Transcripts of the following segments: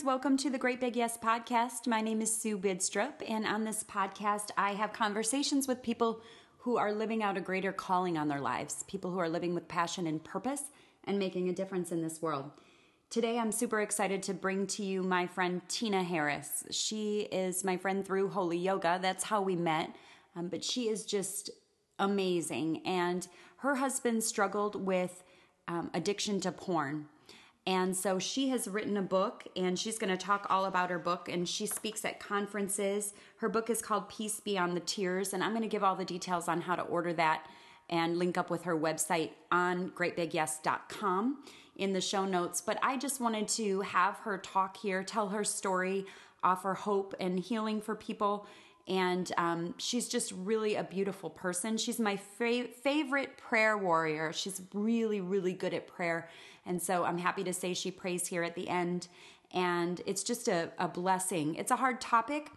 friends. Welcome to the Great Big Yes podcast. My name is Sue Bidstrup, and on this podcast, I have conversations with people who are living out a greater calling on their lives, people who are living with passion and purpose and making a difference in this world. Today, I'm super excited to bring to you my friend Tina Harris. She is my friend through Holy Yoga. That's how we met. Um, but she is just amazing. And her husband struggled with um, addiction to porn. And so she has written a book and she's going to talk all about her book and she speaks at conferences. Her book is called Peace Beyond the Tears and I'm going to give all the details on how to order that and link up with her website on greatbigyes.com in the show notes. But I just wanted to have her talk here, tell her story, offer hope and healing for people and um, she's just really a beautiful person. She's my fa- favorite prayer warrior. She's really, really good at prayer. And so I'm happy to say she prays here at the end. And it's just a, a blessing. It's a hard topic.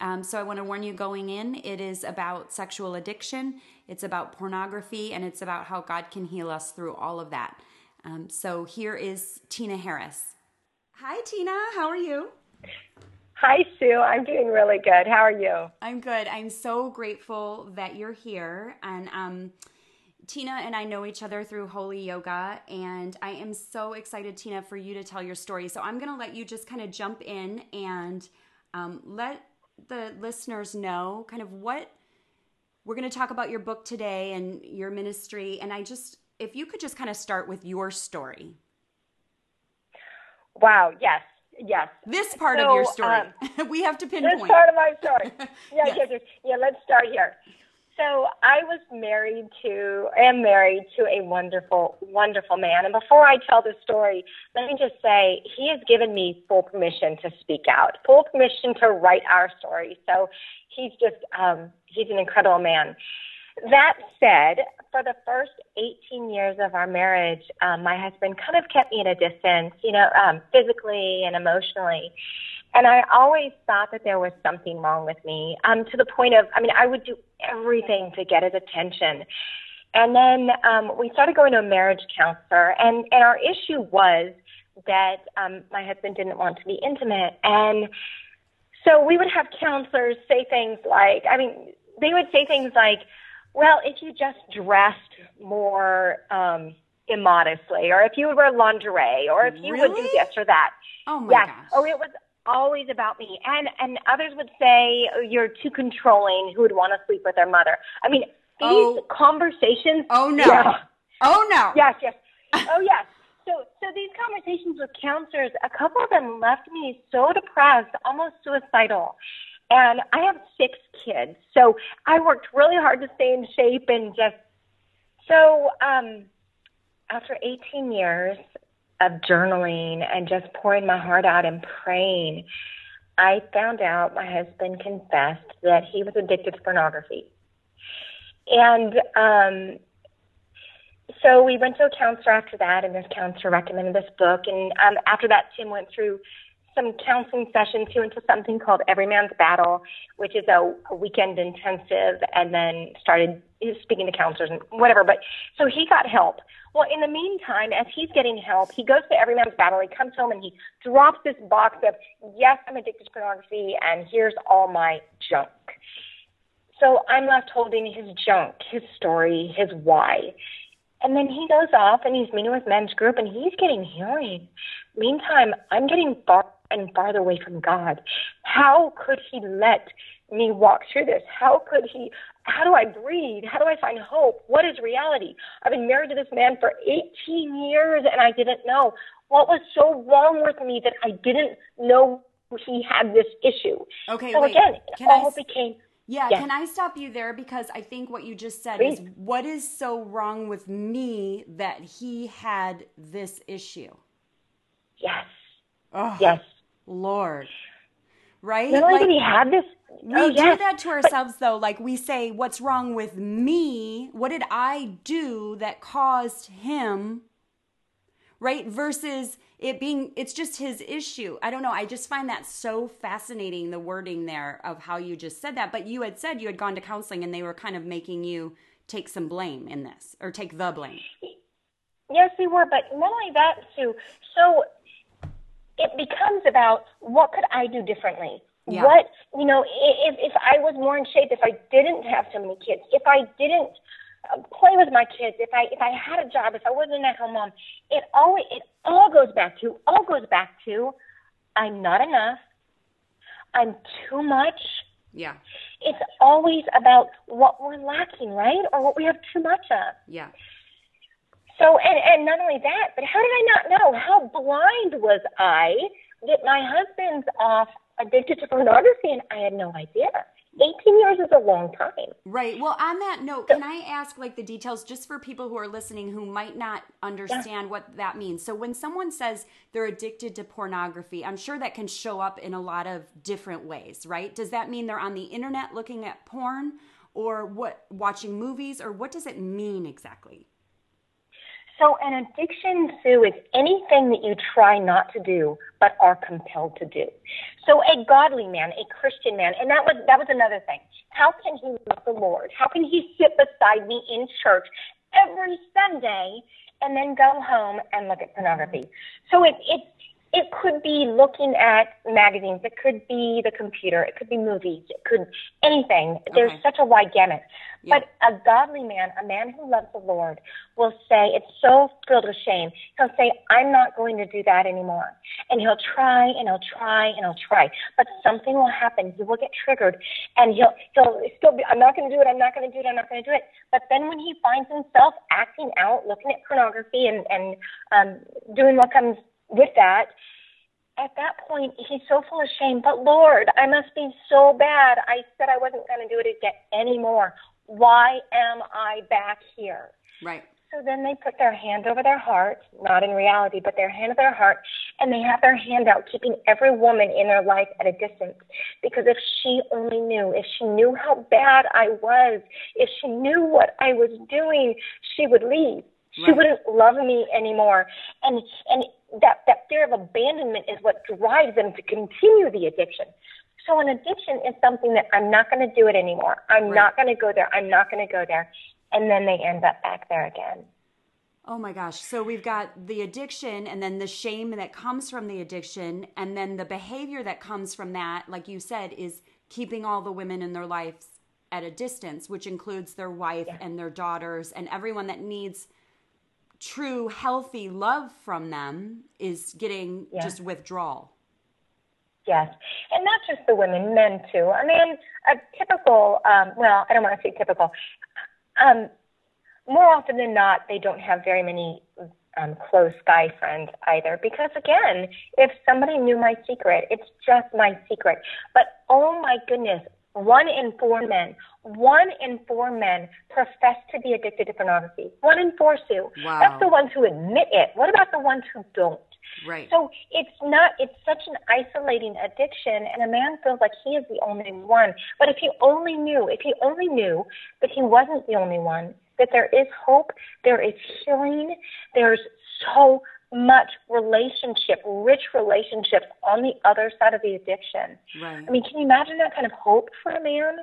Um, so I want to warn you going in, it is about sexual addiction, it's about pornography, and it's about how God can heal us through all of that. Um, so here is Tina Harris. Hi, Tina. How are you? Hi, Sue. I'm doing really good. How are you? I'm good. I'm so grateful that you're here. And um, Tina and I know each other through Holy Yoga, and I am so excited, Tina, for you to tell your story. So I'm going to let you just kind of jump in and um, let the listeners know kind of what we're going to talk about your book today and your ministry. And I just, if you could just kind of start with your story. Wow, yes yes. This part so, of your story. Um, we have to pinpoint. This part of my story. Yeah, yes. yes, yeah. Let's start here. So I was married to, am married to a wonderful, wonderful man. And before I tell the story, let me just say he has given me full permission to speak out, full permission to write our story. So he's just, um, he's an incredible man. That said, for the first 18 years of our marriage, um, my husband kind of kept me at a distance, you know, um, physically and emotionally. And I always thought that there was something wrong with me, um, to the point of, I mean, I would do everything to get his attention. And then um, we started going to a marriage counselor, and, and our issue was that um, my husband didn't want to be intimate. And so we would have counselors say things like, I mean, they would say things like, well, if you just dressed more um, immodestly, or if you would wear lingerie, or if you really? would do this or that. Oh my yes. gosh. Oh, it was always about me. And and others would say oh, you're too controlling. Who would want to sleep with their mother? I mean, these oh. conversations. Oh no. Yeah. Oh no. Yes, yes. oh yes. So so these conversations with counselors, a couple of them left me so depressed, almost suicidal. And I have six kids. So I worked really hard to stay in shape and just so um after 18 years of journaling and just pouring my heart out and praying, I found out my husband confessed that he was addicted to pornography. And um so we went to a counselor after that, and this counselor recommended this book. And um, after that, Tim went through some counseling sessions. He went to something called Every Man's Battle, which is a, a weekend intensive, and then started speaking to counselors and whatever. But so he got help. Well, in the meantime, as he's getting help, he goes to Every Man's Battle. He comes home and he drops this box of, yes, I'm addicted to pornography, and here's all my junk. So I'm left holding his junk, his story, his why. And then he goes off and he's meeting with men's group and he's getting healing. Meantime, I'm getting far and farther away from God. How could He let me walk through this? How could He? How do I breathe? How do I find hope? What is reality? I've been married to this man for 18 years and I didn't know. What was so wrong with me that I didn't know he had this issue? Okay, so wait. again, it Can all I... became. Yeah, yes. can I stop you there? Because I think what you just said Please. is what is so wrong with me that he had this issue? Yes. Oh, Yes. Lord. Right? Like, he have this, we oh, do yes, that to ourselves though. Like we say, what's wrong with me? What did I do that caused him? Right? Versus it being, it's just his issue. I don't know. I just find that so fascinating, the wording there of how you just said that. But you had said you had gone to counseling and they were kind of making you take some blame in this or take the blame. Yes, we were, but not only that, Sue. So it becomes about what could I do differently? Yeah. What, you know, if, if I was more in shape, if I didn't have so many kids, if I didn't uh, play with my kids, if I if I had a job, if I wasn't at home mom, it all, it all goes back to all goes back to I'm not enough. I'm too much. Yeah. It's always about what we're lacking, right? Or what we have too much of. Yeah. So, and, and not only that, but how did I not know? How blind was I that my husband's off addicted to pornography and I had no idea? 18 years is a long time. Right. Well, on that note, can I ask like the details just for people who are listening who might not understand yeah. what that means? So, when someone says they're addicted to pornography, I'm sure that can show up in a lot of different ways, right? Does that mean they're on the internet looking at porn or what watching movies or what does it mean exactly? So, an addiction, Sue, is anything that you try not to do but are compelled to do. So, a godly man, a Christian man, and that was that was another thing. How can he love the Lord? How can he sit beside me in church every Sunday and then go home and look at pornography? So, it, it's it could be looking at magazines. It could be the computer. It could be movies. It could anything. Okay. There's such a wide gamut. Yeah. But a godly man, a man who loves the Lord, will say, it's so filled with shame. He'll say, I'm not going to do that anymore. And he'll try and he'll try and he'll try. But something will happen. He will get triggered and he'll, he'll still be, I'm not going to do it. I'm not going to do it. I'm not going to do it. But then when he finds himself acting out, looking at pornography and, and um, doing what comes with that, at that point, he's so full of shame. But Lord, I must be so bad. I said I wasn't going to do it again anymore. Why am I back here? Right. So then they put their hand over their heart, not in reality, but their hand over their heart, and they have their hand out, keeping every woman in their life at a distance. Because if she only knew, if she knew how bad I was, if she knew what I was doing, she would leave. She right. wouldn't love me anymore. And and that that fear of abandonment is what drives them to continue the addiction. So an addiction is something that I'm not going to do it anymore. I'm right. not going to go there. I'm not going to go there. And then they end up back there again. Oh my gosh. So we've got the addiction and then the shame that comes from the addiction and then the behavior that comes from that, like you said, is keeping all the women in their lives at a distance, which includes their wife yeah. and their daughters and everyone that needs true healthy love from them is getting yeah. just withdrawal. Yes, and not just the women, men too. I mean, a typical, um, well, I don't want to say typical. Um, more often than not, they don't have very many um, close guy friends either. Because again, if somebody knew my secret, it's just my secret. But oh my goodness, one in four men, one in four men profess to be addicted to pornography. One in four, Sue. Wow. That's the ones who admit it. What about the ones who don't? Right. So it's not, it's such an isolating addiction, and a man feels like he is the only one. But if he only knew, if he only knew that he wasn't the only one, that there is hope, there is healing, there's so much relationship, rich relationships on the other side of the addiction. Right. I mean, can you imagine that kind of hope for a man?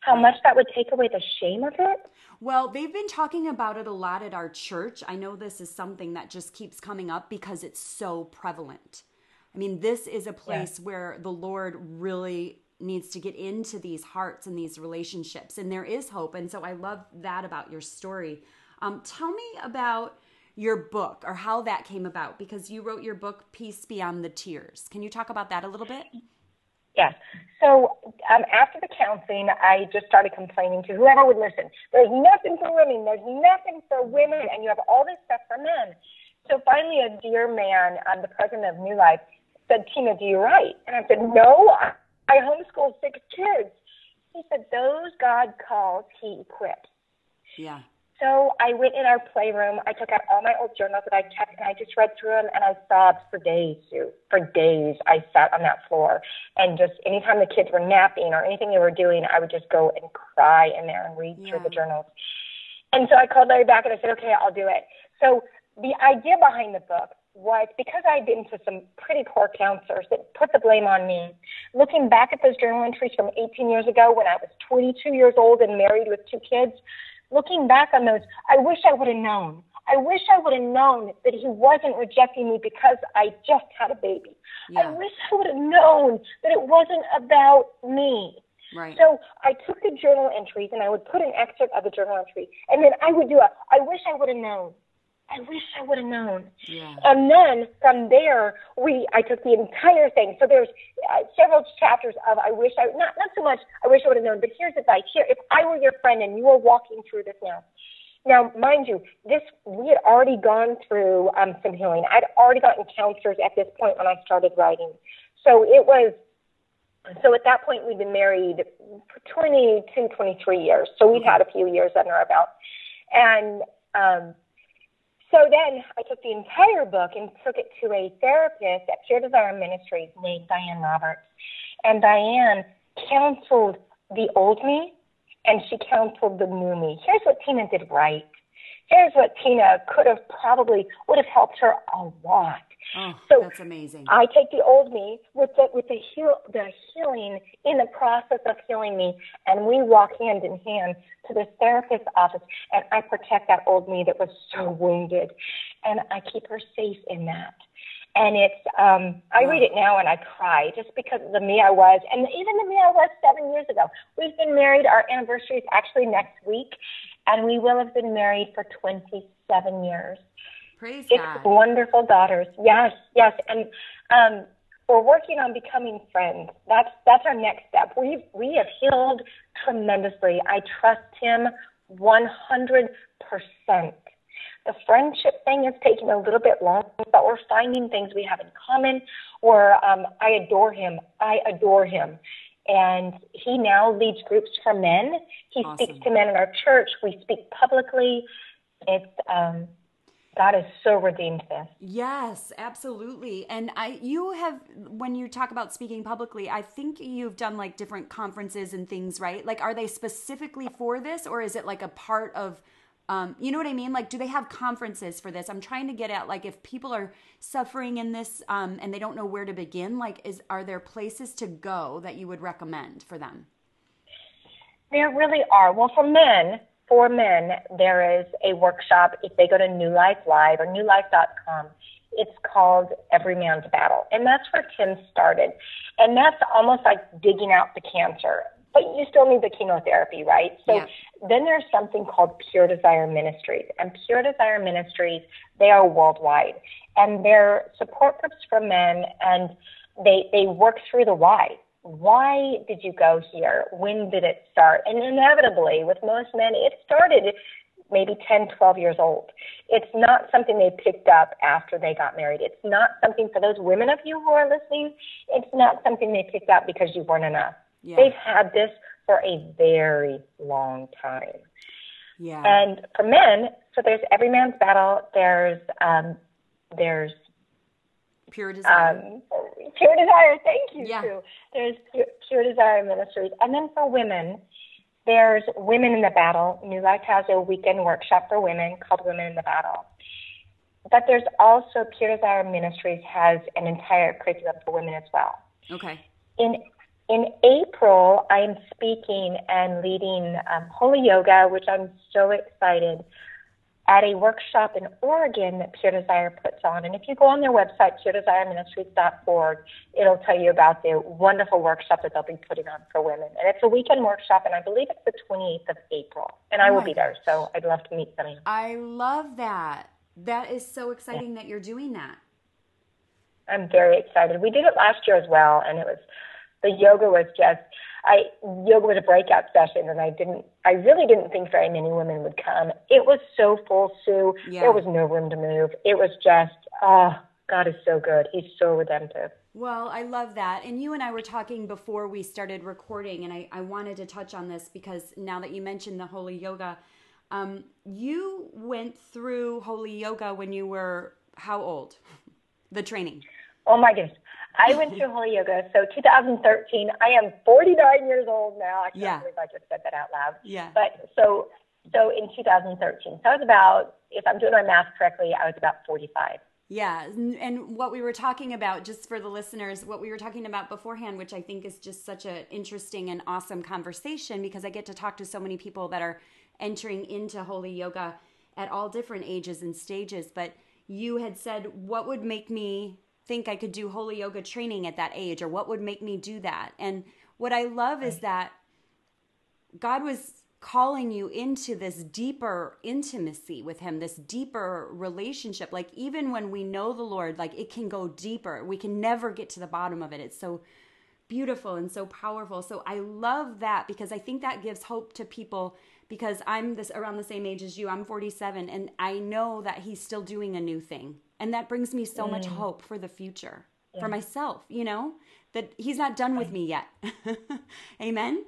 How much that would take away the shame of it? Well, they've been talking about it a lot at our church. I know this is something that just keeps coming up because it's so prevalent. I mean, this is a place yeah. where the Lord really needs to get into these hearts and these relationships, and there is hope. And so I love that about your story. Um, tell me about your book or how that came about because you wrote your book peace beyond the tears. Can you talk about that a little bit? Yes. So um, after the counseling i just started complaining to whoever would listen. There's nothing for women. There's nothing for women. And you have all this stuff for men. So finally a dear man um, the president of new life said tina do you write? And i said no i, I homeschool six kids. He said those god calls he equips. Yeah so I went in our playroom. I took out all my old journals that I kept, and I just read through them, and I sobbed for days, Sue. For days, I sat on that floor, and just anytime the kids were napping or anything they were doing, I would just go and cry in there and read yeah. through the journals. And so I called Larry back, and I said, "Okay, I'll do it." So the idea behind the book was because I'd been to some pretty poor counselors that put the blame on me. Looking back at those journal entries from 18 years ago when I was 22 years old and married with two kids, looking back on those, I wish I would have known. I wish I would have known that he wasn't rejecting me because I just had a baby. Yeah. I wish I would have known that it wasn't about me. Right. So I took the journal entries and I would put an excerpt of the journal entry, and then I would do a. I wish I would have known. I wish I would have known. Yeah. And then from there, we I took the entire thing. So there's uh, several chapters of I wish I not not so much I wish I would have known, but here's advice. Here, if I were your friend and you were walking through this now, now mind you, this we had already gone through um, some healing. I'd already gotten counselors at this point when I started writing. So it was so at that point we'd been married for 22, 23 years. So we'd had a few years under our belt, and um, so then I took the entire book and took it to a therapist at Pure Desire Ministries named Diane Roberts. And Diane counseled the old me and she counseled the new me. Here's what Tina did right. Here's what Tina could have probably would have helped her a lot. Oh, so that's amazing. I take the old me with the with the heal the healing in the process of healing me, and we walk hand in hand to this therapist's office, and I protect that old me that was so wounded, and I keep her safe in that. And it's um I read it now and I cry just because of the me I was, and even the me I was seven years ago. We've been married. Our anniversary is actually next week, and we will have been married for 27 years. Praise Six God. wonderful daughters. Yes, yes. And um, we're working on becoming friends. That's that's our next step. We we have healed tremendously. I trust him 100%. The friendship thing is taking a little bit long, but we're finding things we have in common. Or um, I adore him. I adore him. And he now leads groups for men. He awesome. speaks to men in our church. We speak publicly. It's um, God has so redeemed this. Yes, absolutely. And I you have when you talk about speaking publicly, I think you've done like different conferences and things, right? Like are they specifically for this or is it like a part of um, you know what I mean? Like, do they have conferences for this? I'm trying to get at like if people are suffering in this um, and they don't know where to begin. Like, is are there places to go that you would recommend for them? There really are. Well, for men, for men, there is a workshop. If they go to New Life Live or newlife.com, it's called Every Man's Battle. And that's where Tim started. And that's almost like digging out the cancer. But you still need the chemotherapy, right? So yeah. then there's something called Pure Desire Ministries. And Pure Desire Ministries, they are worldwide. And they're support groups for men and they, they work through the why why did you go here? When did it start? And inevitably, with most men, it started maybe 10, 12 years old. It's not something they picked up after they got married. It's not something for those women of you who are listening, it's not something they picked up because you weren't enough. Yeah. They've had this for a very long time. Yeah. And for men, so there's every man's battle. There's um, there's Pure Desire. Um, Pure Desire, thank you. Yeah. Too. There's Pure, Pure Desire Ministries. And then for women, there's Women in the Battle. New Life has a weekend workshop for women called Women in the Battle. But there's also Pure Desire Ministries has an entire curriculum for women as well. Okay. In in April, I'm speaking and leading um, Holy Yoga, which I'm so excited at a workshop in Oregon that Pure Desire puts on. And if you go on their website, puredesireministries.org, it'll tell you about the wonderful workshop that they'll be putting on for women. And it's a weekend workshop, and I believe it's the 28th of April. And I oh will be there, so I'd love to meet some of you. I love that. That is so exciting yeah. that you're doing that. I'm very excited. We did it last year as well, and it was the yoga was just I yoga was a breakout session, and I didn't. I really didn't think very many women would come. It was so full, Sue. Yeah. There was no room to move. It was just, oh, God is so good. He's so redemptive. Well, I love that. And you and I were talking before we started recording, and I, I wanted to touch on this because now that you mentioned the holy yoga, um, you went through holy yoga when you were how old? The training. Oh my goodness. I went to Holy Yoga. So 2013, I am 49 years old now. I can't yeah. believe I just said that out loud. Yeah. But so so in 2013, so I was about, if I'm doing my math correctly, I was about 45. Yeah, and what we were talking about, just for the listeners, what we were talking about beforehand, which I think is just such an interesting and awesome conversation because I get to talk to so many people that are entering into holy yoga at all different ages and stages. But you had said, what would make me think I could do holy yoga training at that age, or what would make me do that? And what I love right. is that God was calling you into this deeper intimacy with him this deeper relationship. Like even when we know the lord like it can go deeper. We can never get to the bottom of it. It's so beautiful and so powerful. So i love that because i think that gives hope to people because i'm this around the same age as you. I'm 47 and i know that he's still doing a new thing and that brings me so mm. much hope for the future yeah. for myself you know that he's not done with me yet amen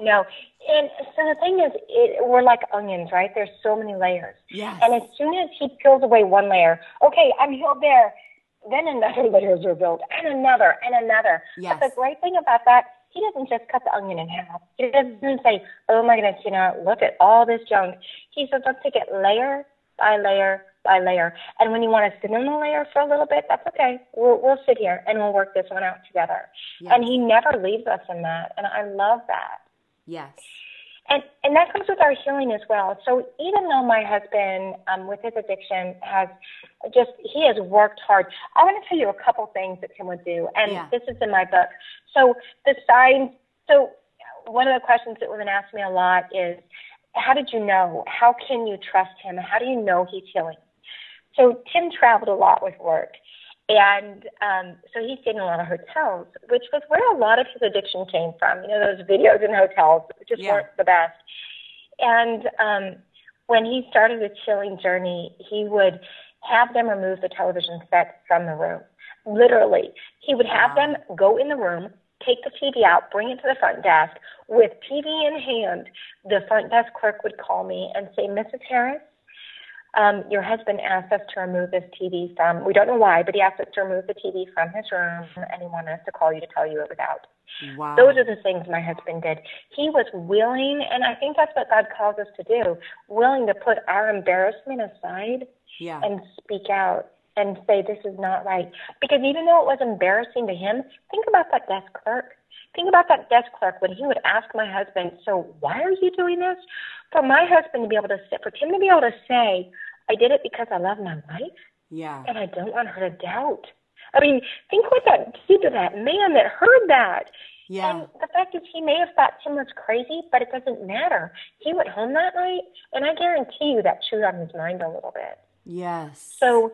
no. And so the thing is, it, we're like onions, right? There's so many layers. Yes. And as soon as he peels away one layer, okay, I'm healed there. Then another layer is revealed, and another, and another. Yes. But the great thing about that, he doesn't just cut the onion in half. He doesn't say, oh my goodness, you know, look at all this junk. He says, let's take it layer by layer by layer. And when you want to sit in the layer for a little bit, that's okay. We'll, we'll sit here and we'll work this one out together. Yes. And he never leaves us in that. And I love that. Yes. And and that comes with our healing as well. So even though my husband, um, with his addiction, has just he has worked hard. I want to tell you a couple things that Tim would do, and yeah. this is in my book. So the signs. So one of the questions that women ask me a lot is, how did you know? How can you trust him? How do you know he's healing? So Tim traveled a lot with work, and um, so he stayed in a lot of hotels, which was where a lot of his addiction came from. You know, those videos in hotels just yeah. weren't the best. And um, when he started his chilling journey, he would have them remove the television set from the room. Literally, he would have wow. them go in the room, take the TV out, bring it to the front desk. With TV in hand, the front desk clerk would call me and say, Mrs. Harris, um, your husband asked us to remove this TV from, we don't know why, but he asked us to remove the TV from his room and he wanted us to call you to tell you it was out. Wow. Those are the things my husband did. He was willing, and I think that's what God calls us to do, willing to put our embarrassment aside yeah. and speak out and say, this is not right. Because even though it was embarrassing to him, think about that desk clerk. Think about that desk clerk when he would ask my husband, so why are you doing this? For my husband to be able to sit, for him to be able to say, I did it because I love my wife. Yeah. And I don't want her to doubt. I mean, think what that did to that man that heard that. Yeah. And the fact is, he may have thought Tim was crazy, but it doesn't matter. He went home that night, and I guarantee you that chewed on his mind a little bit. Yes. So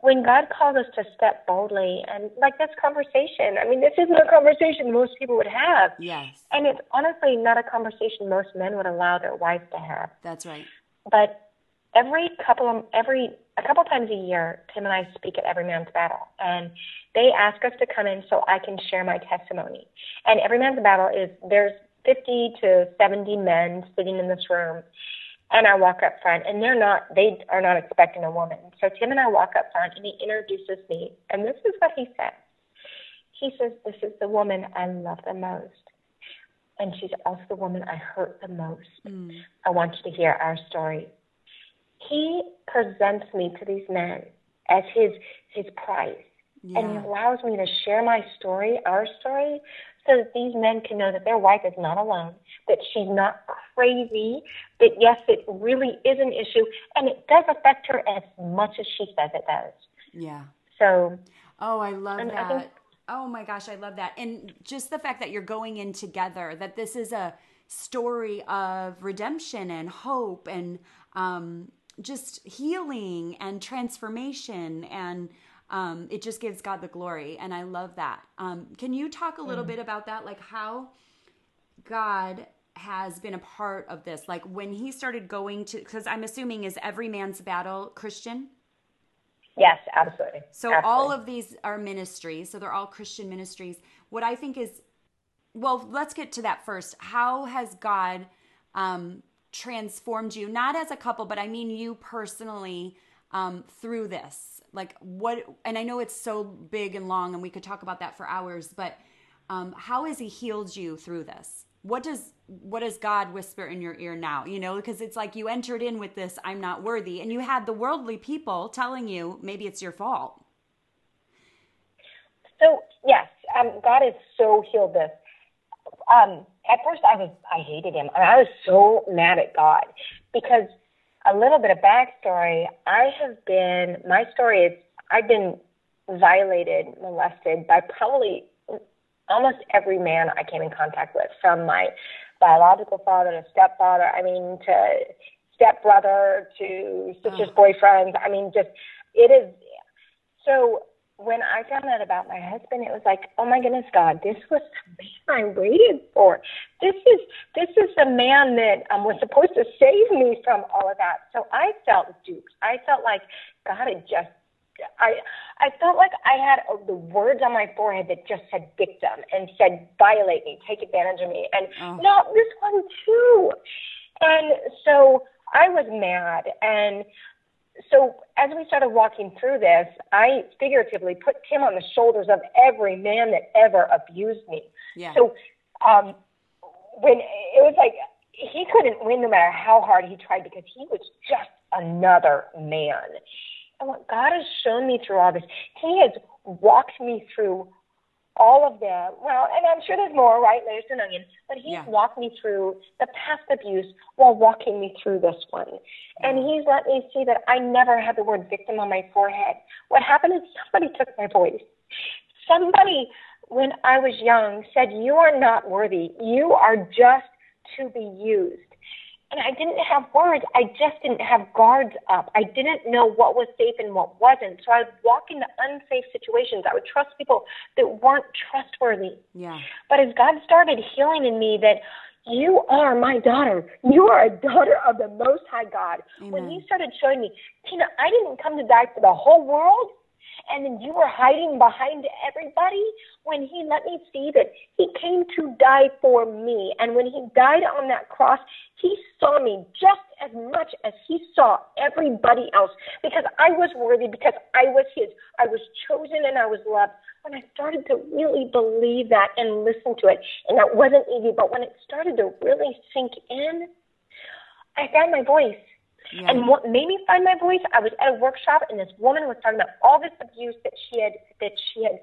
when God calls us to step boldly, and like this conversation, I mean, this isn't a conversation most people would have. Yes. And it's honestly not a conversation most men would allow their wives to have. That's right. But every couple of every a couple times a year, Tim and I speak at Every Man's Battle, and they ask us to come in so I can share my testimony. And Every Man's Battle is there's 50 to 70 men sitting in this room, and I walk up front, and they're not they are not expecting a woman. So Tim and I walk up front, and he introduces me, and this is what he says. He says, "This is the woman I love the most." And she's also the woman I hurt the most. Mm. I want you to hear our story he presents me to these men as his his prize. Yeah. And he allows me to share my story, our story, so that these men can know that their wife is not alone, that she's not crazy, that yes, it really is an issue, and it does affect her as much as she says it does. Yeah. So. Oh, I love that. I think, oh my gosh, I love that. And just the fact that you're going in together, that this is a story of redemption and hope and um, just healing and transformation and um, it just gives God the glory. And I love that. Um, can you talk a little mm. bit about that? Like how God has been a part of this? Like when he started going to, because I'm assuming is every man's battle Christian? Yes, absolutely. So absolutely. all of these are ministries. So they're all Christian ministries. What I think is, well, let's get to that first. How has God um, transformed you, not as a couple, but I mean you personally um, through this? Like, what, and I know it's so big and long, and we could talk about that for hours, but um, how has He healed you through this? What does what does God whisper in your ear now? You know, because it's like you entered in with this, I'm not worthy, and you had the worldly people telling you maybe it's your fault. So yes, um, God has so healed this. Um, at first I was I hated him. I was so mad at God because a little bit of backstory. I have been, my story is, I've been violated, molested by probably almost every man I came in contact with, from my biological father to stepfather, I mean, to stepbrother to sister's oh. boyfriend. I mean, just, it is. So when I found out about my husband, it was like, oh my goodness, God, this was the man I waited for. This is this is the man that um, was supposed to save me from all of that. So I felt duped. I felt like God had just. I I felt like I had uh, the words on my forehead that just said victim and said violate me, take advantage of me, and oh. no, this one too. And so I was mad and so as we started walking through this, I figuratively put Tim on the shoulders of every man that ever abused me. Yeah. So um, when it was like he couldn't win no matter how hard he tried because he was just another man. And what God has shown me through all this, He has walked me through all of them. Well, and I'm sure there's more, right? There's an onion. But he's yeah. walked me through the past abuse while walking me through this one. And he's let me see that I never had the word victim on my forehead. What happened is somebody took my voice. Somebody, when I was young, said, You are not worthy. You are just to be used and I didn't have words. I just didn't have guards up. I didn't know what was safe and what wasn't. So I would walk into unsafe situations. I would trust people that weren't trustworthy. Yeah. But as God started healing in me that you are my daughter. You are a daughter of the Most High God. Amen. When He started showing me, Tina, I didn't come to die for the whole world and then you were hiding behind everybody when he let me see that he came to die for me. And when he died on that cross, he saw me just as much as he saw everybody else because I was worthy, because I was his. I was chosen and I was loved. When I started to really believe that and listen to it, and that wasn't easy, but when it started to really sink in, I found my voice. Yeah. And what made me find my voice, I was at a workshop and this woman was talking about all this abuse that she had that she had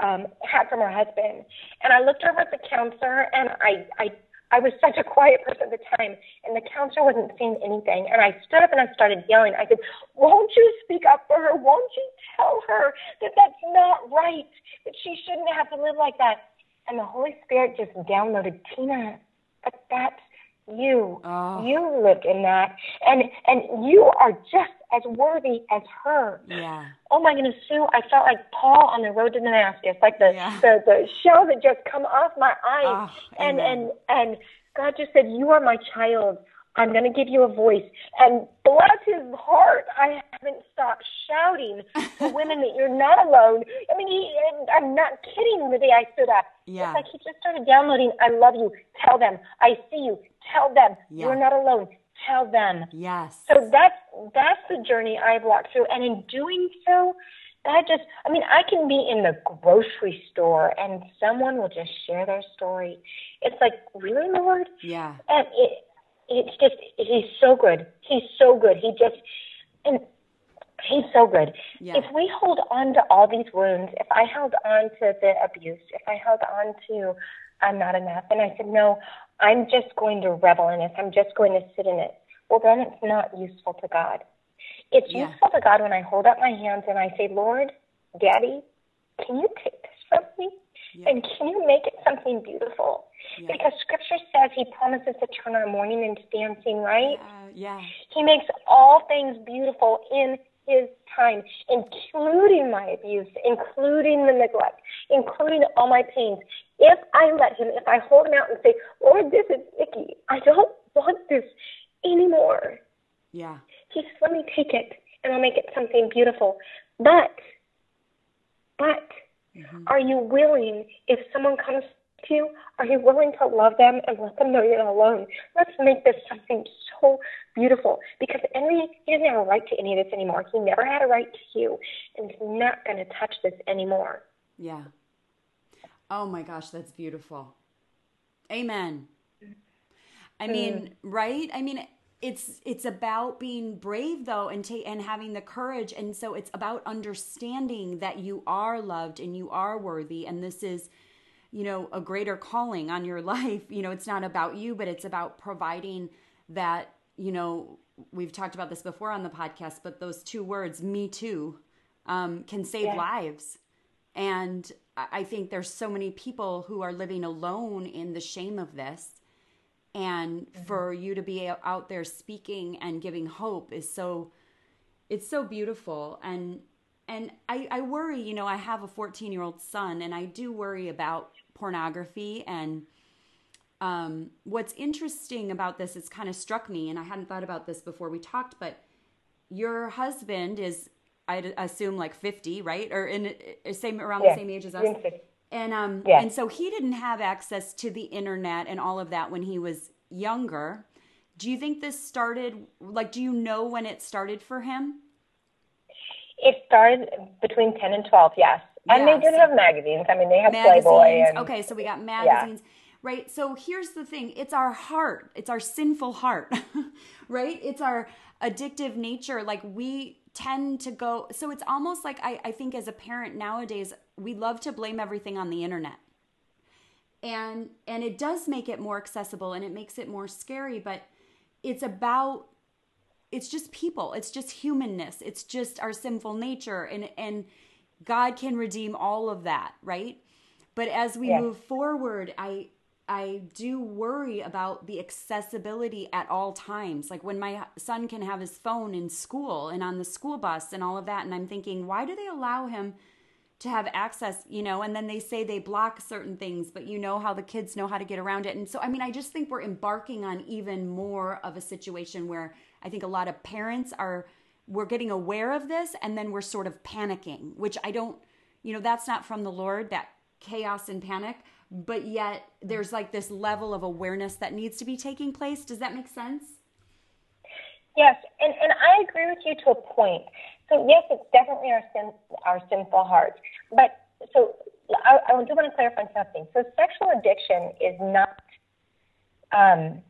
um, had from her husband. And I looked over at the counselor and I I I was such a quiet person at the time, and the counselor wasn't saying anything. And I stood up and I started yelling. I said, "Won't you speak up for her? Won't you tell her that that's not right? That she shouldn't have to live like that?" And the Holy Spirit just downloaded, Tina, but that's you. Oh. You lived in that. And and you are just as worthy as her. Yeah. Oh my goodness, Sue, I felt like Paul on the road to Damascus, like the yeah. the, the shell that just come off my eyes. Oh, and and and God just said, You are my child. I'm going to give you a voice. And bless his heart, I haven't stopped shouting to women that you're not alone. I mean, he, I'm not kidding the day I stood up. Yeah. It's like he just started downloading, I love you. Tell them. I see you. Tell them. Yeah. You're not alone. Tell them. Yes. So that's, that's the journey I've walked through. And in doing so, I just, I mean, I can be in the grocery store and someone will just share their story. It's like, really, Lord? Yeah. And it, it's just he's so good. He's so good. He just and he's so good. Yeah. If we hold on to all these wounds, if I held on to the abuse, if I held on to I'm not enough, and I said no, I'm just going to revel in it. I'm just going to sit in it. Well, then it's not useful to God. It's yeah. useful to God when I hold up my hands and I say, Lord, Daddy, can you take this from me? Yeah. And can you make it something beautiful? Yeah. Because scripture says he promises to turn our mourning into dancing, right? Uh, yeah. He makes all things beautiful in his time, including my abuse, including the neglect, including all my pains. If I let him, if I hold him out and say, Lord, this is icky. I don't want this anymore. Yeah. He says, let me take it and I'll make it something beautiful. But, but, mm-hmm. are you willing, if someone comes to you? Are you willing to love them and let them know you're not alone? Let's make this something so beautiful because the enemy, he doesn't have a right to any of this anymore. He never had a right to you, and he's not going to touch this anymore. Yeah. Oh my gosh, that's beautiful. Amen. I mean, mm. right? I mean, it's it's about being brave though and ta- and having the courage and so it's about understanding that you are loved and you are worthy and this is you know a greater calling on your life you know it's not about you but it's about providing that you know we've talked about this before on the podcast, but those two words, me too, um, can save yeah. lives. And I think there's so many people who are living alone in the shame of this. And mm-hmm. for you to be out there speaking and giving hope is so, it's so beautiful. And, and I, I worry, you know, I have a 14 year old son and I do worry about pornography and, um, what's interesting about this, it's kind of struck me, and I hadn't thought about this before we talked, but your husband is I assume like 50, right? Or in uh, same around yeah. the same age as us. And um yeah. and so he didn't have access to the internet and all of that when he was younger. Do you think this started like do you know when it started for him? It started between 10 and 12, yes. And yeah, they did have magazines. I mean, they have magazines. Playboy. And, okay, so we got magazines. Yeah right? So here's the thing it's our heart, it's our sinful heart, right? It's our addictive nature. Like we tend to go so it's almost like I, I think as a parent nowadays we love to blame everything on the internet and and it does make it more accessible and it makes it more scary but it's about it's just people it's just humanness it's just our sinful nature and and god can redeem all of that right but as we yeah. move forward i I do worry about the accessibility at all times. Like when my son can have his phone in school and on the school bus and all of that. And I'm thinking, why do they allow him to have access, you know? And then they say they block certain things, but you know how the kids know how to get around it. And so, I mean, I just think we're embarking on even more of a situation where I think a lot of parents are, we're getting aware of this and then we're sort of panicking, which I don't, you know, that's not from the Lord, that chaos and panic but yet there's like this level of awareness that needs to be taking place. Does that make sense? Yes, and, and I agree with you to a point. So yes, it's definitely our sin, our sinful hearts. But so I, I do want to clarify something. So sexual addiction is not um,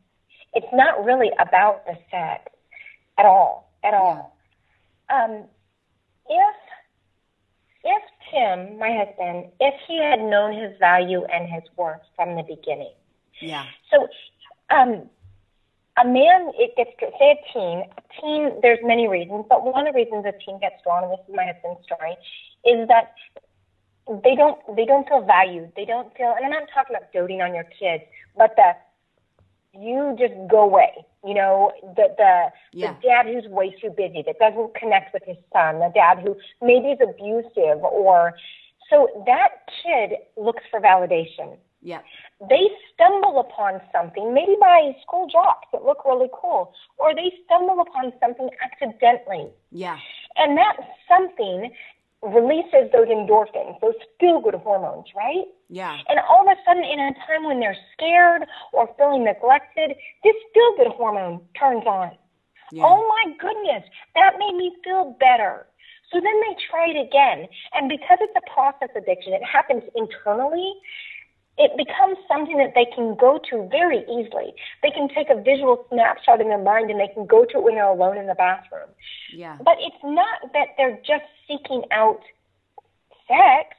it's not really about the sex at all, at all. Yeah. Um, if if Tim, my husband, if he had known his value and his worth from the beginning. Yeah. So, um, a man, it gets say a teen. A teen, there's many reasons, but one of the reasons a teen gets drawn, and this is my husband's story, is that they don't they don't feel valued. They don't feel, and I'm not talking about doting on your kids, but the you just go away. You know, the the, yeah. the dad who's way too busy, that doesn't connect with his son, the dad who maybe is abusive, or so that kid looks for validation. Yeah. They stumble upon something, maybe by school jocks that look really cool, or they stumble upon something accidentally. Yeah. And that something releases those endorphins, those feel good hormones, right? Yeah. And all of a sudden, in a time when they're scared or feeling neglected, this feel good hormone turns on. Yeah. Oh my goodness, that made me feel better. So then they try it again. And because it's a process addiction, it happens internally it becomes something that they can go to very easily. They can take a visual snapshot in their mind and they can go to it when they're alone in the bathroom. Yeah. But it's not that they're just seeking out sex.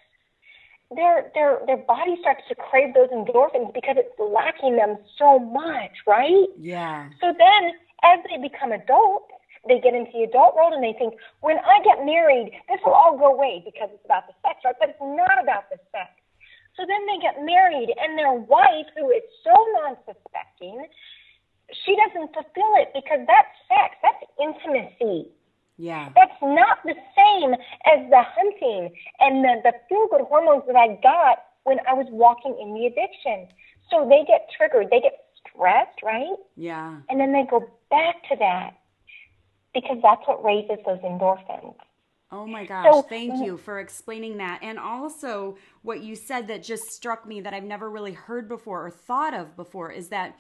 Their their their body starts to crave those endorphins because it's lacking them so much, right? Yeah. So then as they become adults, they get into the adult world and they think, when I get married, this will all go away because it's about the sex, right? But it's not about the sex so then they get married, and their wife, who is so non suspecting, she doesn't fulfill it because that's sex, that's intimacy. Yeah. That's not the same as the hunting and the, the feel good hormones that I got when I was walking in the addiction. So they get triggered, they get stressed, right? Yeah. And then they go back to that because that's what raises those endorphins. Oh my gosh, so, thank you for explaining that. And also, what you said that just struck me that I've never really heard before or thought of before is that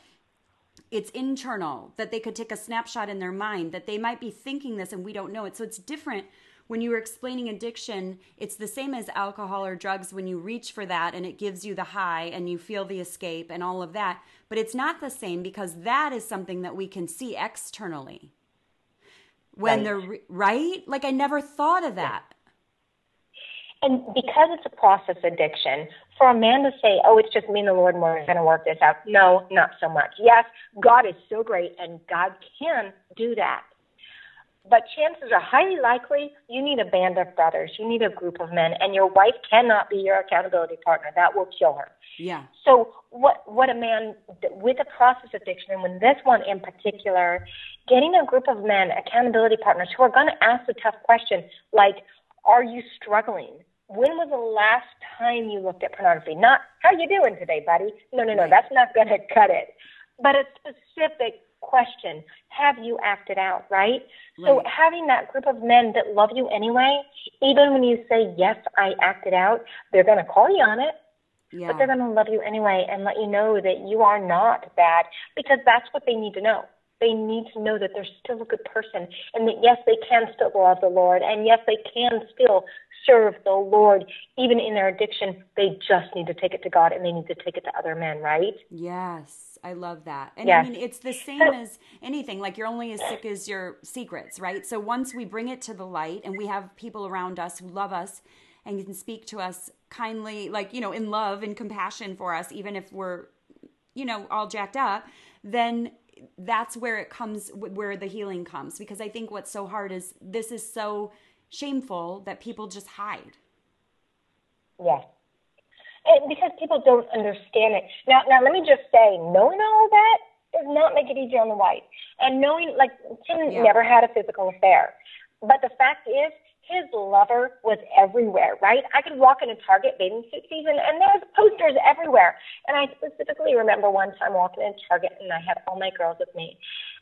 it's internal, that they could take a snapshot in their mind, that they might be thinking this and we don't know it. So it's different when you were explaining addiction. It's the same as alcohol or drugs when you reach for that and it gives you the high and you feel the escape and all of that. But it's not the same because that is something that we can see externally when right. they're right like i never thought of that And because it's a process addiction, for a man to say, oh, it's just me and the Lord, and we're going to work this out. No, not so much. Yes, God is so great, and God can do that. But chances are highly likely you need a band of brothers, you need a group of men, and your wife cannot be your accountability partner. That will kill her. Yeah. So what what a man with a process addiction, and when this one in particular, getting a group of men, accountability partners, who are going to ask the tough question like, "Are you struggling? When was the last time you looked at pornography? Not how you doing today, buddy. No, no, no. That's not going to cut it. But a specific question have you acted out right? right so having that group of men that love you anyway even when you say yes i acted out they're going to call you on it yeah. but they're going to love you anyway and let you know that you are not bad because that's what they need to know they need to know that they're still a good person and that yes they can still love the lord and yes they can still serve the Lord even in their addiction. They just need to take it to God and they need to take it to other men, right? Yes, I love that. And yes. I mean, it's the same as anything. Like you're only as sick as your secrets, right? So once we bring it to the light and we have people around us who love us and can speak to us kindly, like, you know, in love and compassion for us, even if we're, you know, all jacked up, then that's where it comes where the healing comes because i think what's so hard is this is so shameful that people just hide. yeah And because people don't understand it. Now, now let me just say, knowing all that does not make it easier on the wife. And knowing, like, Tim yeah. never had a physical affair. But the fact is, his lover was everywhere, right? I could walk in a Target bathing suit season and there's posters everywhere. And I specifically remember one time walking in Target and I had all my girls with me.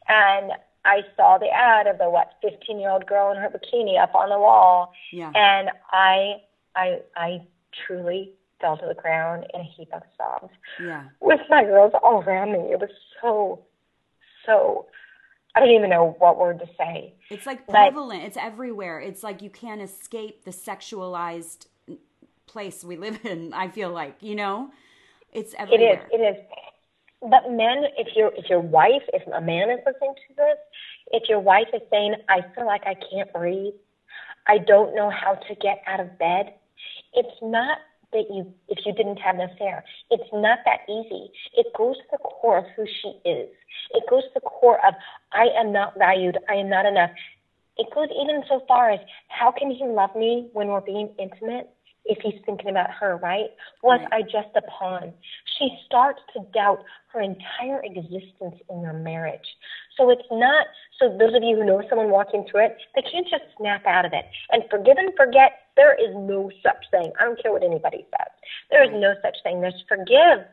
And I saw the ad of the what 15 year old girl in her bikini up on the wall, yeah. and I I I truly fell to the ground in a heap of sobs. Yeah. With my girls all around me, it was so so. I don't even know what word to say. It's like prevalent. But, it's everywhere. It's like you can't escape the sexualized place we live in. I feel like you know, it's everywhere. It is. It is but men, if your if your wife, if a man is listening to this, if your wife is saying, "I feel like I can't breathe, I don't know how to get out of bed," it's not that you if you didn't have an affair. It's not that easy. It goes to the core of who she is. It goes to the core of I am not valued. I am not enough. It goes even so far as how can he love me when we're being intimate? if he's thinking about her, right? Was right. I just a pawn? She starts to doubt her entire existence in their marriage. So it's not, so those of you who know someone walking through it, they can't just snap out of it. And forgive and forget, there is no such thing. I don't care what anybody says. There is no such thing. There's forgive,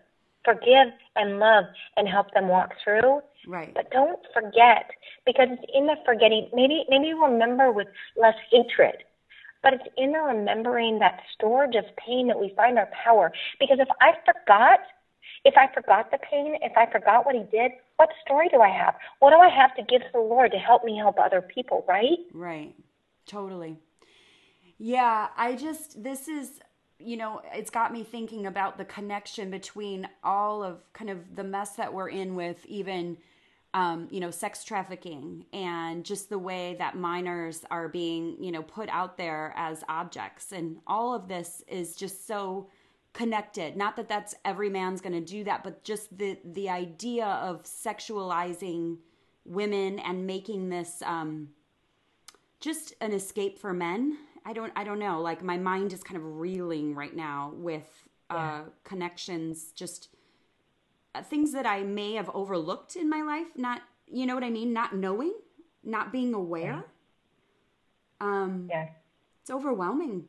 forgive and love and help them walk through. Right. But don't forget because it's in the forgetting. Maybe maybe remember with less hatred but it's in the remembering that storage of pain that we find our power. Because if I forgot, if I forgot the pain, if I forgot what he did, what story do I have? What do I have to give to the Lord to help me help other people, right? Right. Totally. Yeah, I just, this is, you know, it's got me thinking about the connection between all of kind of the mess that we're in with even um, you know, sex trafficking and just the way that minors are being, you know, put out there as objects. And all of this is just so connected. Not that that's every man's going to do that, but just the the idea of sexualizing women and making this um, just an escape for men. I don't I don't know. Like my mind is kind of reeling right now with uh, yeah. connections just uh, things that I may have overlooked in my life, not, you know what I mean? Not knowing, not being aware. Um, yeah. It's overwhelming.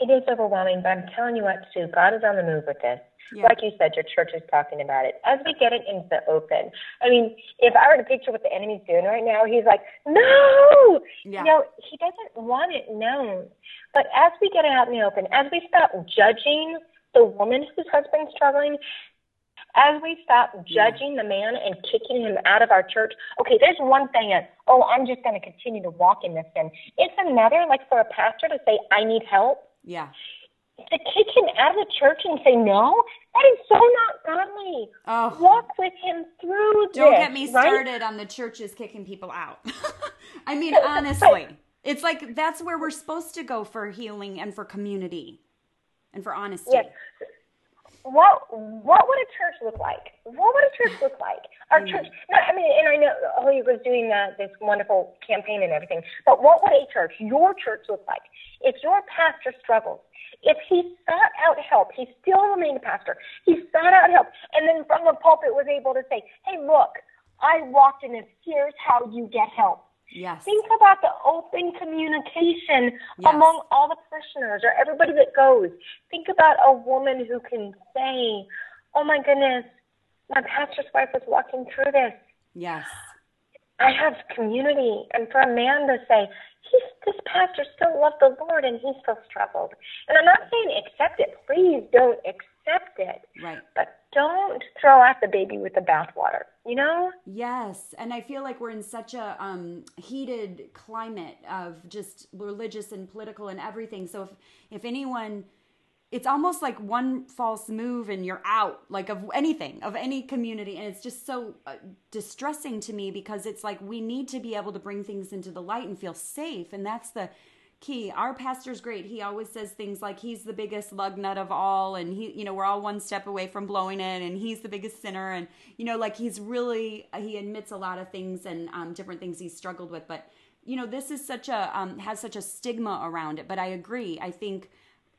It is overwhelming, but I'm telling you what, Sue, God is on the move with this. Yeah. Like you said, your church is talking about it. As we get it into the open, I mean, if I were to picture what the enemy's doing right now, he's like, no! Yeah. You know, he doesn't want it known. But as we get it out in the open, as we stop judging the woman whose husband's struggling, as we stop judging the man and kicking him out of our church, okay, there's one thing is, oh, I'm just going to continue to walk in this sin. It's another, like for a pastor to say, I need help. Yeah. To kick him out of the church and say no, that is so not godly. Oh. Walk with him through Don't this, get me started right? on the churches kicking people out. I mean, honestly. It's like that's where we're supposed to go for healing and for community and for honesty. Yes. What what would a church look like? What would a church look like? Our mm. church. No, I mean, and I know Holy Yoga was doing uh, this wonderful campaign and everything. But what would a church, your church, look like if your pastor struggles? If he sought out help, he still remained a pastor. He sought out help, and then from the pulpit was able to say, "Hey, look, I walked in this. Here's how you get help." Yes. Think about the open communication yes. among all the parishioners or everybody that goes. Think about a woman who can say, Oh my goodness, my pastor's wife was walking through this. Yes. I have community. And for a man to say, He's, this pastor still loved the Lord and he still struggled. And I'm not saying accept it. Please don't accept it. Right. But don't throw out the baby with the bathwater, you know? Yes. And I feel like we're in such a um, heated climate of just religious and political and everything. So if, if anyone, it's almost like one false move and you're out, like of anything, of any community. And it's just so uh, distressing to me because it's like we need to be able to bring things into the light and feel safe. And that's the, key. Our pastor's great. He always says things like he's the biggest lug nut of all, and he, you know, we're all one step away from blowing it, and he's the biggest sinner, and you know, like he's really he admits a lot of things and um, different things he's struggled with, but you know, this is such a um, has such a stigma around it. But I agree. I think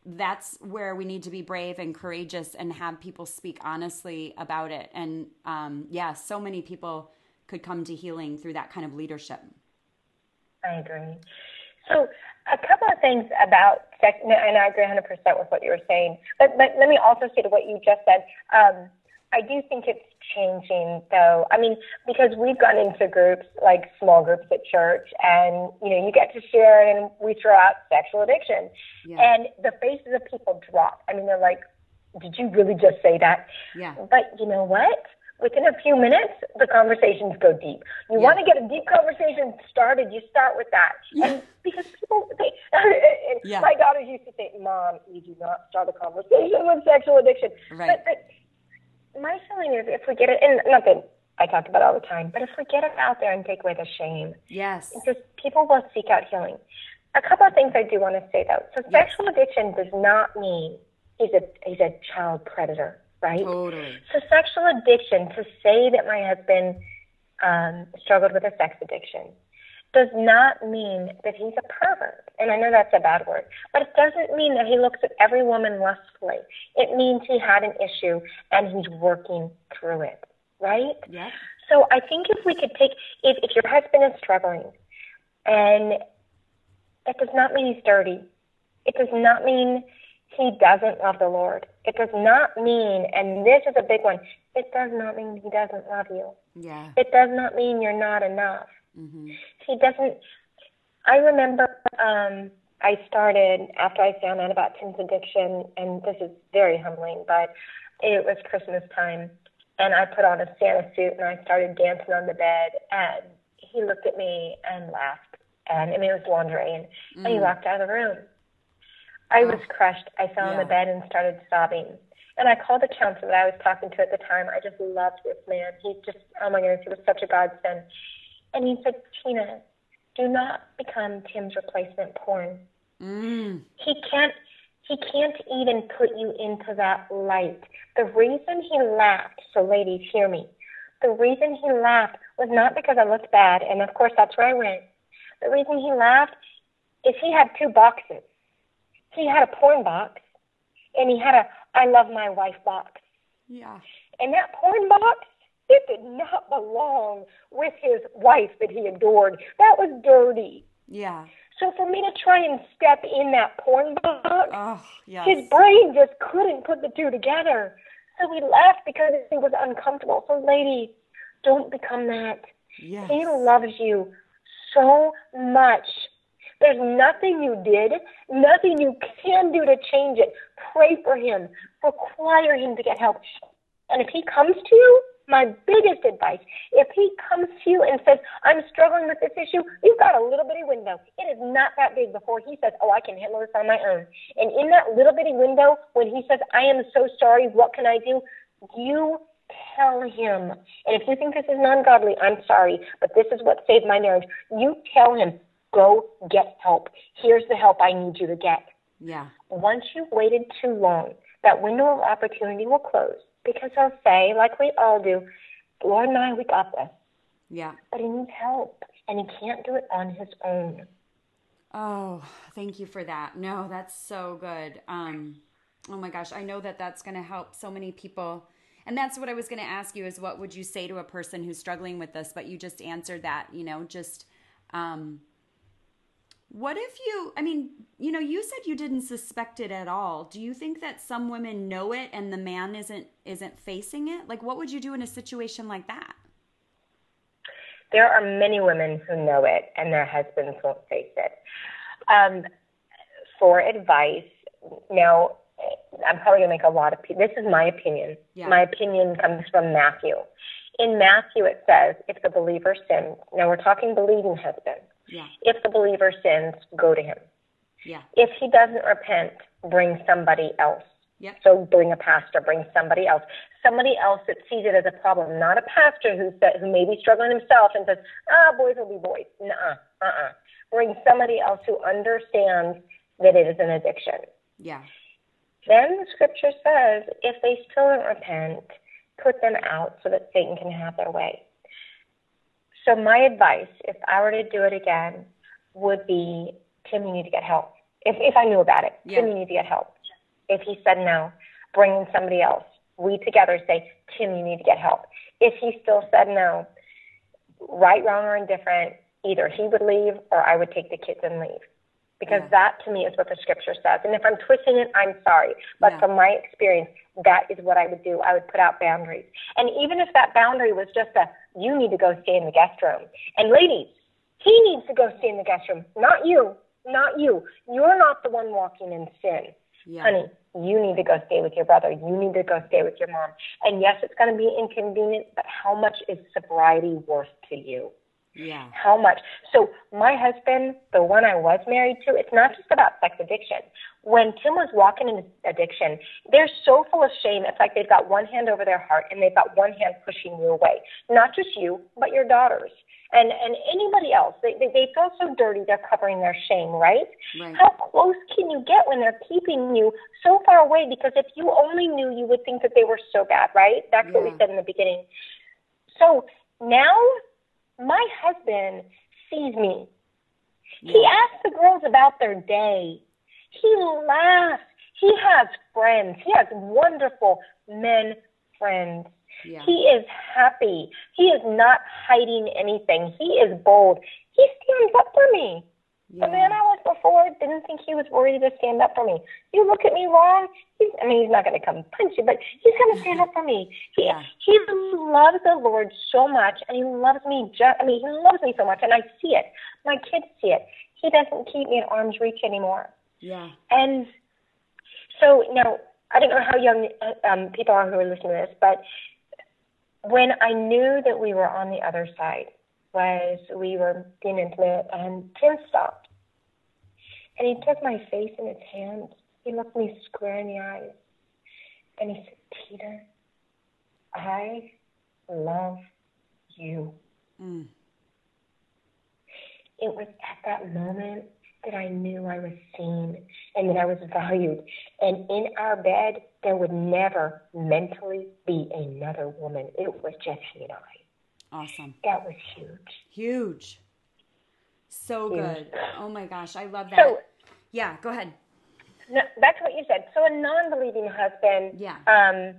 that's where we need to be brave and courageous and have people speak honestly about it. And um, yeah, so many people could come to healing through that kind of leadership. I agree. So a couple of things about sex, and I agree 100% with what you were saying. But, but let me also say to what you just said. Um, I do think it's changing, though. I mean, because we've gone into groups like small groups at church, and you know, you get to share, and we throw out sexual addiction, yeah. and the faces of people drop. I mean, they're like, "Did you really just say that?" Yeah. But you know what? within a few minutes, the conversations go deep. You yeah. want to get a deep conversation started, you start with that. Yeah. And because people, yeah. my daughters used to say, Mom, you do not start a conversation with sexual addiction. Right. But, but my feeling is if we get it, and not that I talk about all the time, but if we get it out there and take away the shame, yes, just people will seek out healing. A couple of things I do want to say though. So yes. sexual addiction does not mean he's a he's a child predator right? Totally. So sexual addiction, to say that my husband um, struggled with a sex addiction, does not mean that he's a pervert. And I know that's a bad word, but it doesn't mean that he looks at every woman lustfully. It means he had an issue and he's working through it, right? Yes. So I think if we could take, if, if your husband is struggling, and that does not mean he's dirty, it does not mean he doesn't love the Lord. It does not mean, and this is a big one, it does not mean he doesn't love you. Yeah. It does not mean you're not enough. Mm-hmm. He doesn't. I remember um, I started after I found out about Tim's addiction, and this is very humbling, but it was Christmas time, and I put on a Santa suit and I started dancing on the bed, and he looked at me and laughed, and I mean it was lingerie, and, mm. and he mm. walked out of the room. I was crushed. I fell yeah. on the bed and started sobbing. And I called the counselor that I was talking to at the time. I just loved this man. He just, oh my goodness, he was such a godsend. And he said, Tina, do not become Tim's replacement porn. Mm. He can't. He can't even put you into that light. The reason he laughed, so ladies, hear me. The reason he laughed was not because I looked bad, and of course that's where I went. The reason he laughed is he had two boxes. He had a porn box, and he had a I love my wife box. Yeah. And that porn box, it did not belong with his wife that he adored. That was dirty. Yeah. So for me to try and step in that porn box, oh, yes. his brain just couldn't put the two together. So he left because he was uncomfortable. So, lady, don't become that. Yes. He loves you so much there's nothing you did, nothing you can do to change it. Pray for him, require him to get help. And if he comes to you, my biggest advice, if he comes to you and says, I'm struggling with this issue, you've got a little bitty window. It is not that big before he says, Oh, I can handle this on my own. And in that little bitty window, when he says, I am so sorry, what can I do? You tell him. And if you think this is non godly, I'm sorry, but this is what saved my marriage. You tell him, Go get help. Here's the help I need you to get. Yeah. Once you've waited too long, that window of opportunity will close because he'll say, like we all do, Lord and I, we got this. Yeah. But he needs help and he can't do it on his own. Oh, thank you for that. No, that's so good. Um, oh my gosh, I know that that's going to help so many people. And that's what I was going to ask you is what would you say to a person who's struggling with this? But you just answered that, you know, just, um, what if you, I mean, you know, you said you didn't suspect it at all. Do you think that some women know it and the man isn't, isn't facing it? Like, what would you do in a situation like that? There are many women who know it and their husbands won't face it. Um, for advice, now, I'm probably going to make a lot of people, this is my opinion. Yeah. My opinion comes from Matthew. In Matthew, it says, if the believer sins, now we're talking believing husbands. Yeah. If the believer sins, go to him. Yeah. If he doesn't repent, bring somebody else. Yep. So bring a pastor, bring somebody else, somebody else that sees it as a problem, not a pastor who said, who may be struggling himself and says, ah, boys will be boys. Nuh-uh, uh-uh. Bring somebody else who understands that it is an addiction. Yeah. Then the scripture says, if they still don't repent, put them out so that Satan can have their way. So my advice, if I were to do it again, would be, Tim, you need to get help. If, if I knew about it, Yeah. Tim, you need to get help. If he said no, bring in somebody else. We together say, Tim, you need to get help. If he still said no, right, wrong, or indifferent, either he would leave or I would take the kids and leave. Because Yeah. that to me is what the scripture says. And if I'm twisting it, I'm sorry. But Yeah. from my experience, that is what I would do. I would put out boundaries. And even if that boundary was just a, you need to go stay in the guest room. And ladies, he needs to go stay in the guest room, not you, not you. You're not the one walking in sin. Yeah. Honey, you need to go stay with your brother. You need to go stay with your mom. And yes, it's going to be inconvenient, but how much is sobriety worth to you? Yeah. How much? So my husband, the one I was married to, it's not just about sex addiction. When Tim was walking in addiction, they're so full of shame. It's like they've got one hand over their heart and they've got one hand pushing you away. Not just you, but your daughters and and anybody else. They they, they feel so dirty. They're covering their shame, right? Right. How close can you get when they're keeping you so far away? Because if you only knew, you would think that they were so bad, right? That's what we said in the beginning. So now my husband sees me. He asks the girls about their day. He laughs. He has friends. He has wonderful men friends. Yeah. He is happy. He is not hiding anything. He is bold. He stands up for me. The man I was before didn't think he was worthy to stand up for me. You look at me wrong, he's, I mean, he's not going to come punch you, but he's going to stand up for me. He, Yeah. he loves the Lord so much, and he loves me just, I mean, he loves me so much, and I see it. My kids see it. He doesn't keep me at arm's reach anymore. Yeah. And so now, I don't know how young um, people are who are listening to this, but when I knew that we were on the other side, was we were being intimate, and Tim stopped. And he took my face in his hands. He looked me square in the eyes. And he said, Peter, I love you. Mm. It was at that moment that I knew I was seen and that I was valued. And in our bed, there would never mentally be another woman. It was just he and I. Awesome. That was huge. Huge. So good. Oh my gosh, I love that. So, yeah, go ahead. no, back to what you said. So, a non believing husband, Yeah. um,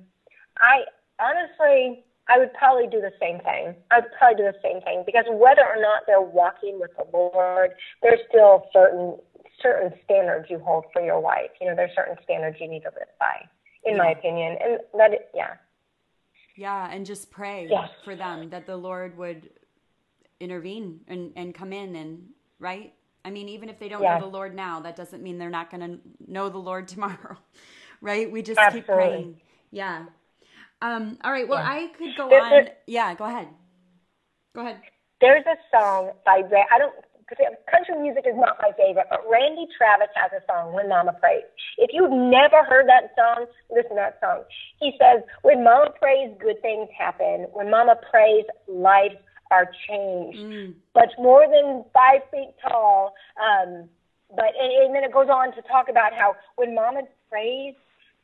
I honestly, I would probably do the same thing. I would probably do the same thing because whether or not they're walking with the Lord, there's still certain certain standards you hold for your wife. You know, there's certain standards you need to live by, in my opinion. And that, yeah, Yeah, and just pray Yes. for them that the Lord would intervene and, and come in and right. I mean, even if they don't Yes. know the Lord now, that doesn't mean they're not going to know the Lord tomorrow, right? We just keep praying. Yeah. Um. All right. Well, Yeah. I could go There- on. there- yeah. Go ahead. Go ahead. There's a song by Ra- I don't country music is not my favorite, but Randy Travis has a song when Mama prays. If you've never heard that song, listen to that song. He says, "When Mama prays, good things happen. When Mama prays, lives are changed. Mm. Much more than five feet tall. Um, but and, and then it goes on to talk about how when Mama prays,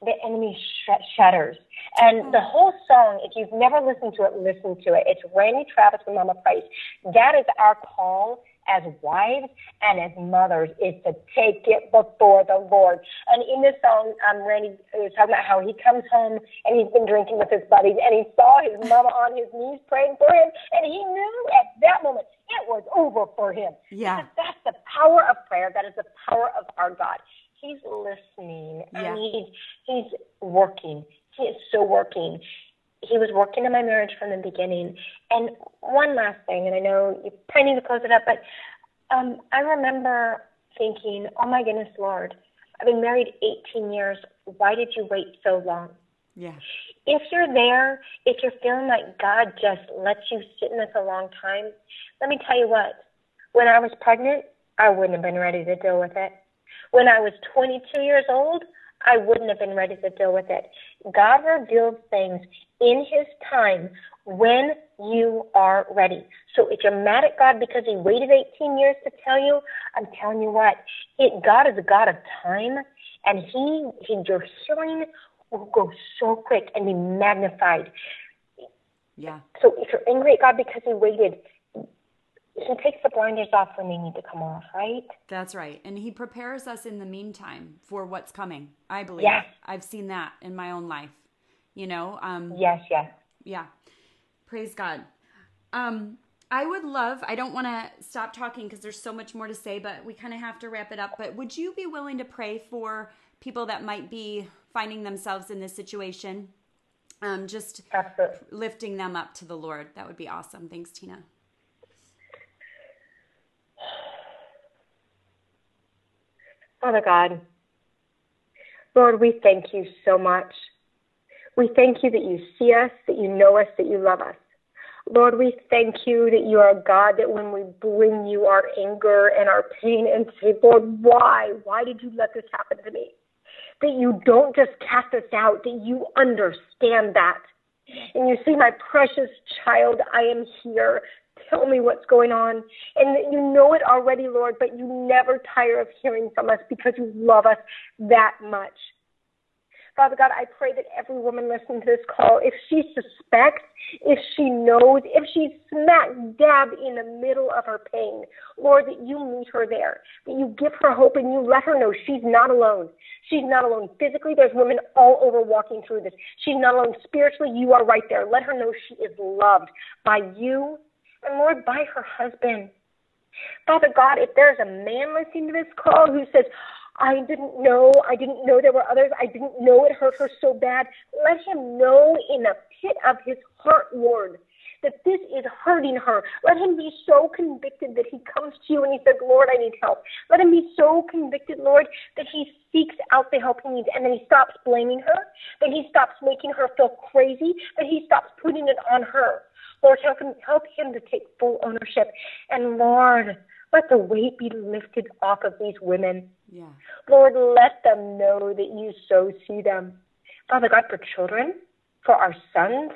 the enemy sh- shatters. And the whole song, if you've never listened to it, listen to it. It's Randy Travis and Mama Prays. That is our call as wives and as mothers is to take it before the Lord. And in this song, um, Randy was talking about how he comes home and he's been drinking with his buddies and he saw his mama on his knees praying for him and he knew at that moment it was over for him. Yeah. Because that's the power of prayer. That is the power of our God. He's listening and he's he's working. He is so working he was working in my marriage from the beginning. And one last thing, and I know you probably need to close it up, but um, I remember thinking, oh my goodness, Lord, I've been married 18 years. Why did you wait so long? Yeah. If you're there, if you're feeling like God just lets you sit in this a long time, let me tell you what. When I was pregnant, I wouldn't have been ready to deal with it. When I was 22 years old, I wouldn't have been ready to deal with it. God reveals things in His time when you are ready. So if you're mad at God because He waited 18 years to tell you, I'm telling you what, it, God is a God of time, and He, he your healing will go so quick and be magnified. Yeah. So if you're angry at God because He waited, he takes the blinders off when they need to come off, right? That's right. And he prepares us in the meantime for what's coming. I believe. Yes. I've seen that in my own life. You know? Um Yes, yes. Yeah. Praise God. Um I would love, I don't want to stop talking because there's so much more to say, but we kind of have to wrap it up. But would you be willing to pray for people that might be finding themselves in this situation? Um, just Absolutely. lifting them up to the Lord. That would be awesome. Thanks, Tina. Father God, Lord, we thank you so much. We thank you that you see us, that you know us, that you love us. Lord, we thank you that you are God that when we bring you our anger and our pain and say, Lord, why? Why did you let this happen to me? That you don't just cast us out, that you understand that. And you see, my precious child, I am here tell me what's going on. And that you know it already, Lord, but you never tire of hearing from us because you love us that much. Father God, I pray that every woman listening to this call, if she suspects, if she knows, if she's smack dab in the middle of her pain, Lord, that you meet her there, that you give her hope and you let her know she's not alone. She's not alone physically. There's women all over walking through this. She's not alone spiritually. You are right there. Let her know she is loved by you and Lord, by her husband. Father God, if there's a man listening to this call who says, I didn't know, I didn't know there were others, I didn't know it hurt her so bad, let him know in the pit of his heart, Lord, that this is hurting her. Let him be so convicted that he comes to you and he says, Lord, I need help. Let him be so convicted, Lord, that he seeks out the help he needs and then he stops blaming her, that he stops making her feel crazy, that he stops putting it on her. Lord, help him, help him to take full ownership. And Lord, let the weight be lifted off of these women. Yeah. Lord, let them know that you so see them. Father God, for children, for our sons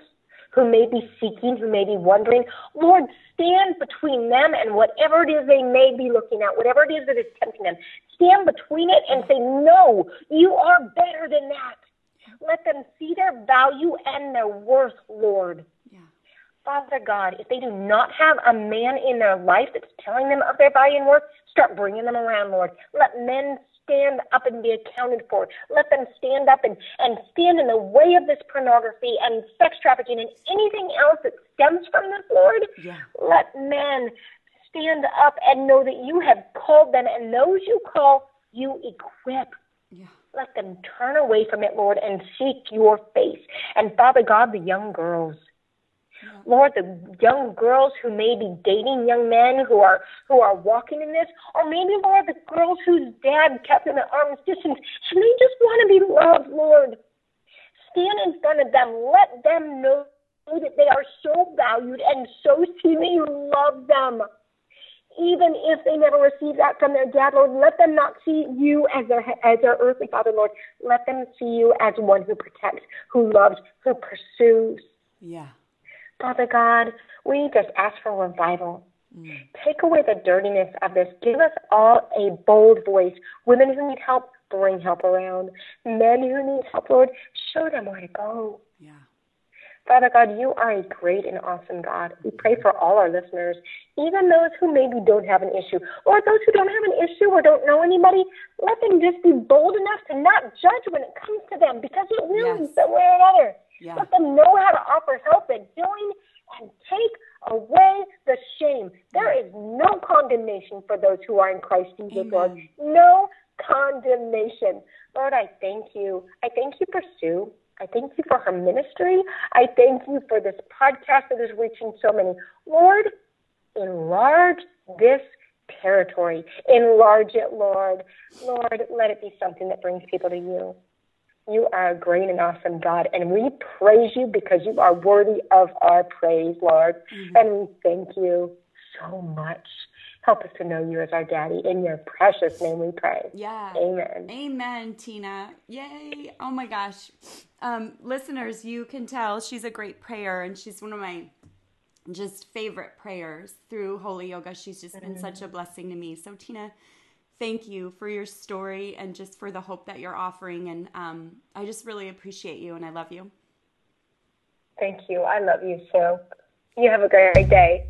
who may be seeking, who may be wondering, Lord, stand between them and whatever it is they may be looking at, whatever it is that is tempting them. Stand between it and say, No, you are better than that. Let them see their value and their worth, Lord. Father God, if they do not have a man in their life that's telling them of their value and worth, start bringing them around, Lord. Let men stand up and be accounted for. Let them stand up and, and stand in the way of this pornography and sex trafficking and anything else that stems from this, Lord. Yeah. Let men stand up and know that you have called them and those you call, you equip. Yeah. Let them turn away from it, Lord, and seek your face. And Father God, the young girls, Lord, the young girls who may be dating young men who are who are walking in this, or maybe Lord, the girls whose dad kept them at arm's distance, and they just want to be loved, Lord. Stand in front of them, let them know that they are so valued and so seen that love them. Even if they never receive that from their dad, Lord, let them not see you as their as their earthly father, Lord. Let them see you as one who protects, who loves, who pursues. Yeah. Father God, we just ask for revival. Mm. Take away the dirtiness of this. Give us all a bold voice. Women who need help, bring help around. Men who need help, Lord, show them where to go. Yeah. Father God, you are a great and awesome God. We pray for all our listeners, even those who maybe don't have an issue, or those who don't have an issue or don't know anybody. Let them just be bold enough to not judge when it comes to them, because it will yes. some way or another. Yeah. Let them know how to offer help and healing and take away the shame. There is no condemnation for those who are in Christ Jesus, Amen. Lord. No condemnation. Lord, I thank you. I thank you for Sue. I thank you for her ministry. I thank you for this podcast that is reaching so many. Lord, enlarge this territory. Enlarge it, Lord. Lord, let it be something that brings people to you. You are a great and awesome God, and we praise you because you are worthy of our praise, Lord. Mm-hmm. And we thank you so much. Help us to know you as our daddy. In your precious name we pray. Yeah. Amen. Amen, Tina. Yay. Oh my gosh. Um, listeners, you can tell she's a great prayer and she's one of my just favorite prayers through Holy Yoga. She's just been mm-hmm. such a blessing to me. So, Tina, thank you for your story and just for the hope that you're offering. And um, I just really appreciate you and I love you. Thank you. I love you so. You have a great day.